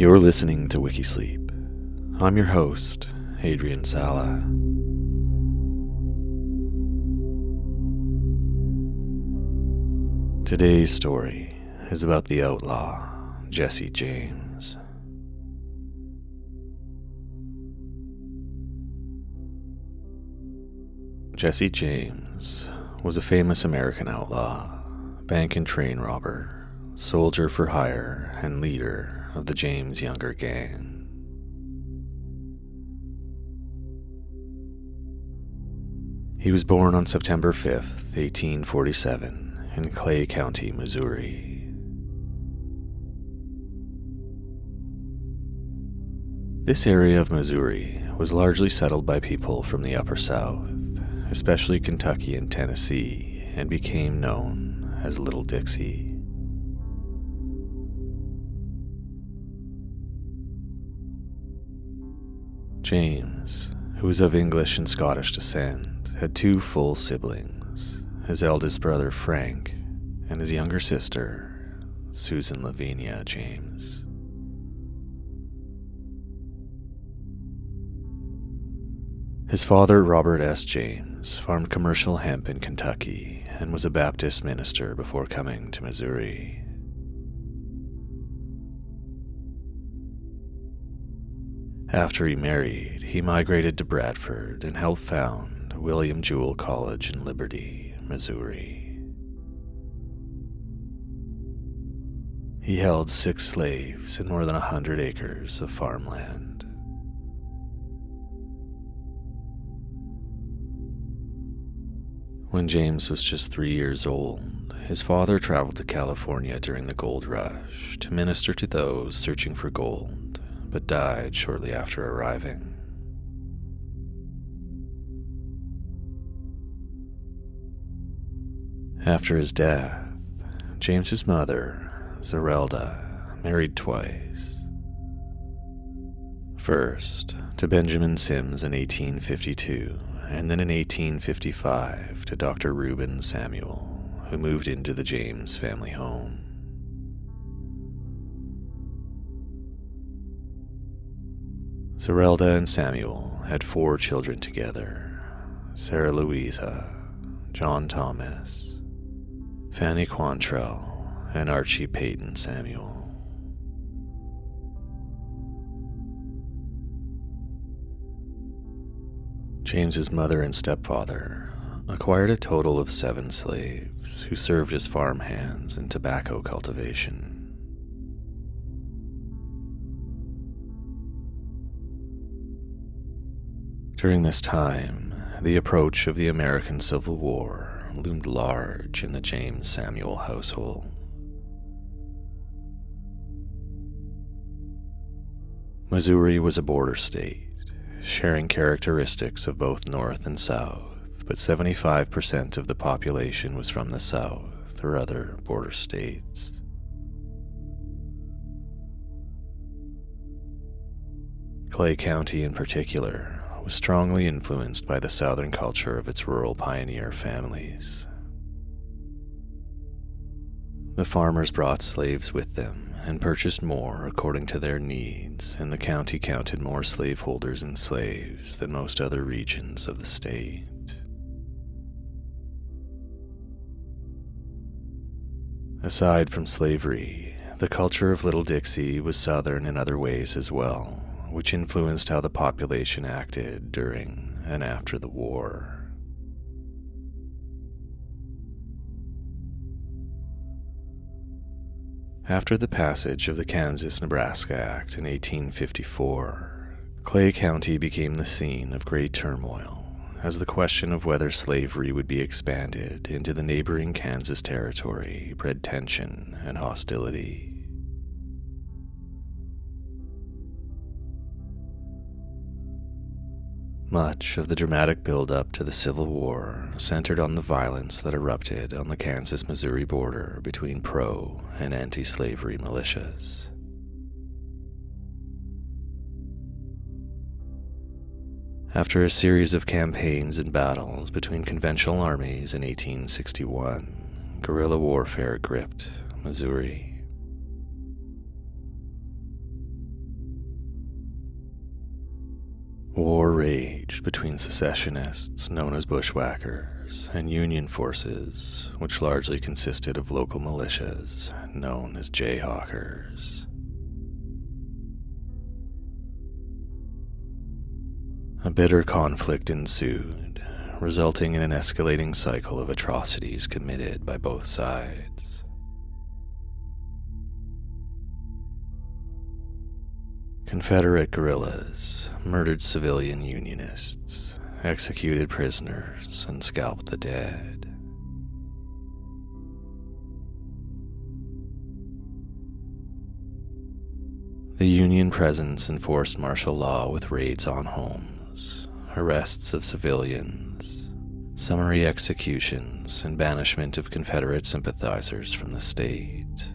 You're listening to Wikisleep. I'm your host, Adrian Sala. Today's story is about the outlaw, Jesse James. Jesse James was a famous American outlaw, bank and train robber, soldier for hire, and leader of the James Younger Gang. He was born on September 5th, 1847, in Clay County, Missouri. This area of Missouri was largely settled by people from the Upper South especially Kentucky and Tennessee, and became known as Little Dixie. James, who was of English and Scottish descent, had two full siblings his eldest brother Frank and his younger sister, Susan Lavinia James. His father, Robert S. James, farmed commercial hemp in Kentucky and was a Baptist minister before coming to Missouri. After he married, he migrated to Bradford and helped found William Jewell College in Liberty, Missouri. He held six slaves and more than a hundred acres of farmland. When James was just three years old, his father traveled to California during the gold rush to minister to those searching for gold, but died shortly after arriving. After his death, James's mother, Zerelda, married twice. First, to Benjamin Sims in 1852 and then in 1855 to Dr. Reuben Samuel, who moved into the James family home. Zerelda and Samuel had four children together Sarah Louisa, John Thomas, Fanny Quantrell, and Archie Peyton Samuel. James's mother and stepfather acquired a total of seven slaves who served as farm hands in tobacco cultivation. During this time, the approach of the American Civil War loomed large in the James Samuel household. Missouri was a border state sharing characteristics of both North and South, but 75% of the population was from the South or other border states. Clay County, in particular, was strongly influenced by the Southern culture of its rural pioneer families. The farmers brought slaves with them and purchased more according to their needs, and the county counted more slaveholders and slaves than most other regions of the state. Aside from slavery, the culture of Little Dixie was Southern in other ways as well, which influenced how the population acted during and after the war. After the passage of the Kansas Nebraska Act in 1854, Clay County became the scene of great turmoil as the question of whether slavery would be expanded into the neighboring Kansas territory bred tension and hostility. Much of the dramatic buildup to the Civil War centered on the violence that erupted on the Kansas Missouri border between pro and anti slavery militias. After a series of campaigns and battles between conventional armies in 1861, guerrilla warfare gripped Missouri. War between secessionists, known as bushwhackers, and Union forces, which largely consisted of local militias, known as jayhawkers. A bitter conflict ensued, resulting in an escalating cycle of atrocities committed by both sides. Confederate guerrillas murdered civilian Unionists, executed prisoners, and scalped the dead. The Union presence enforced martial law with raids on homes arrests of civilians, summary executions, and banishment of Confederate sympathizers from the state.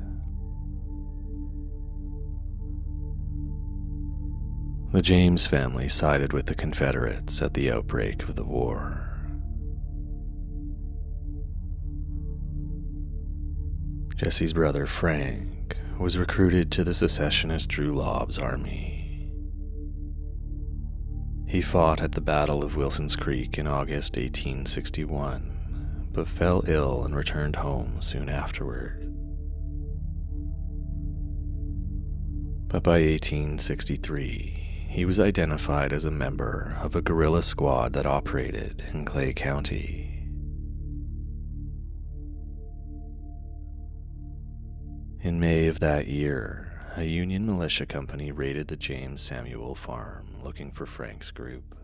The James family sided with the Confederates at the outbreak of the war. Jesse's brother Frank was recruited to the secessionist Drew Lobb's army he fought at the Battle of Wilson's Creek in August 1861, but fell ill and returned home soon afterward. But by 1863, he was identified as a member of a guerrilla squad that operated in Clay County. In May of that year, a Union militia company raided the James Samuel farm looking for Frank's group.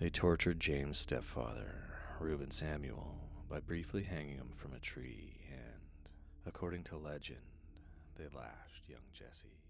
They tortured James' stepfather, Reuben Samuel, by briefly hanging him from a tree, and, according to legend, they lashed young Jesse.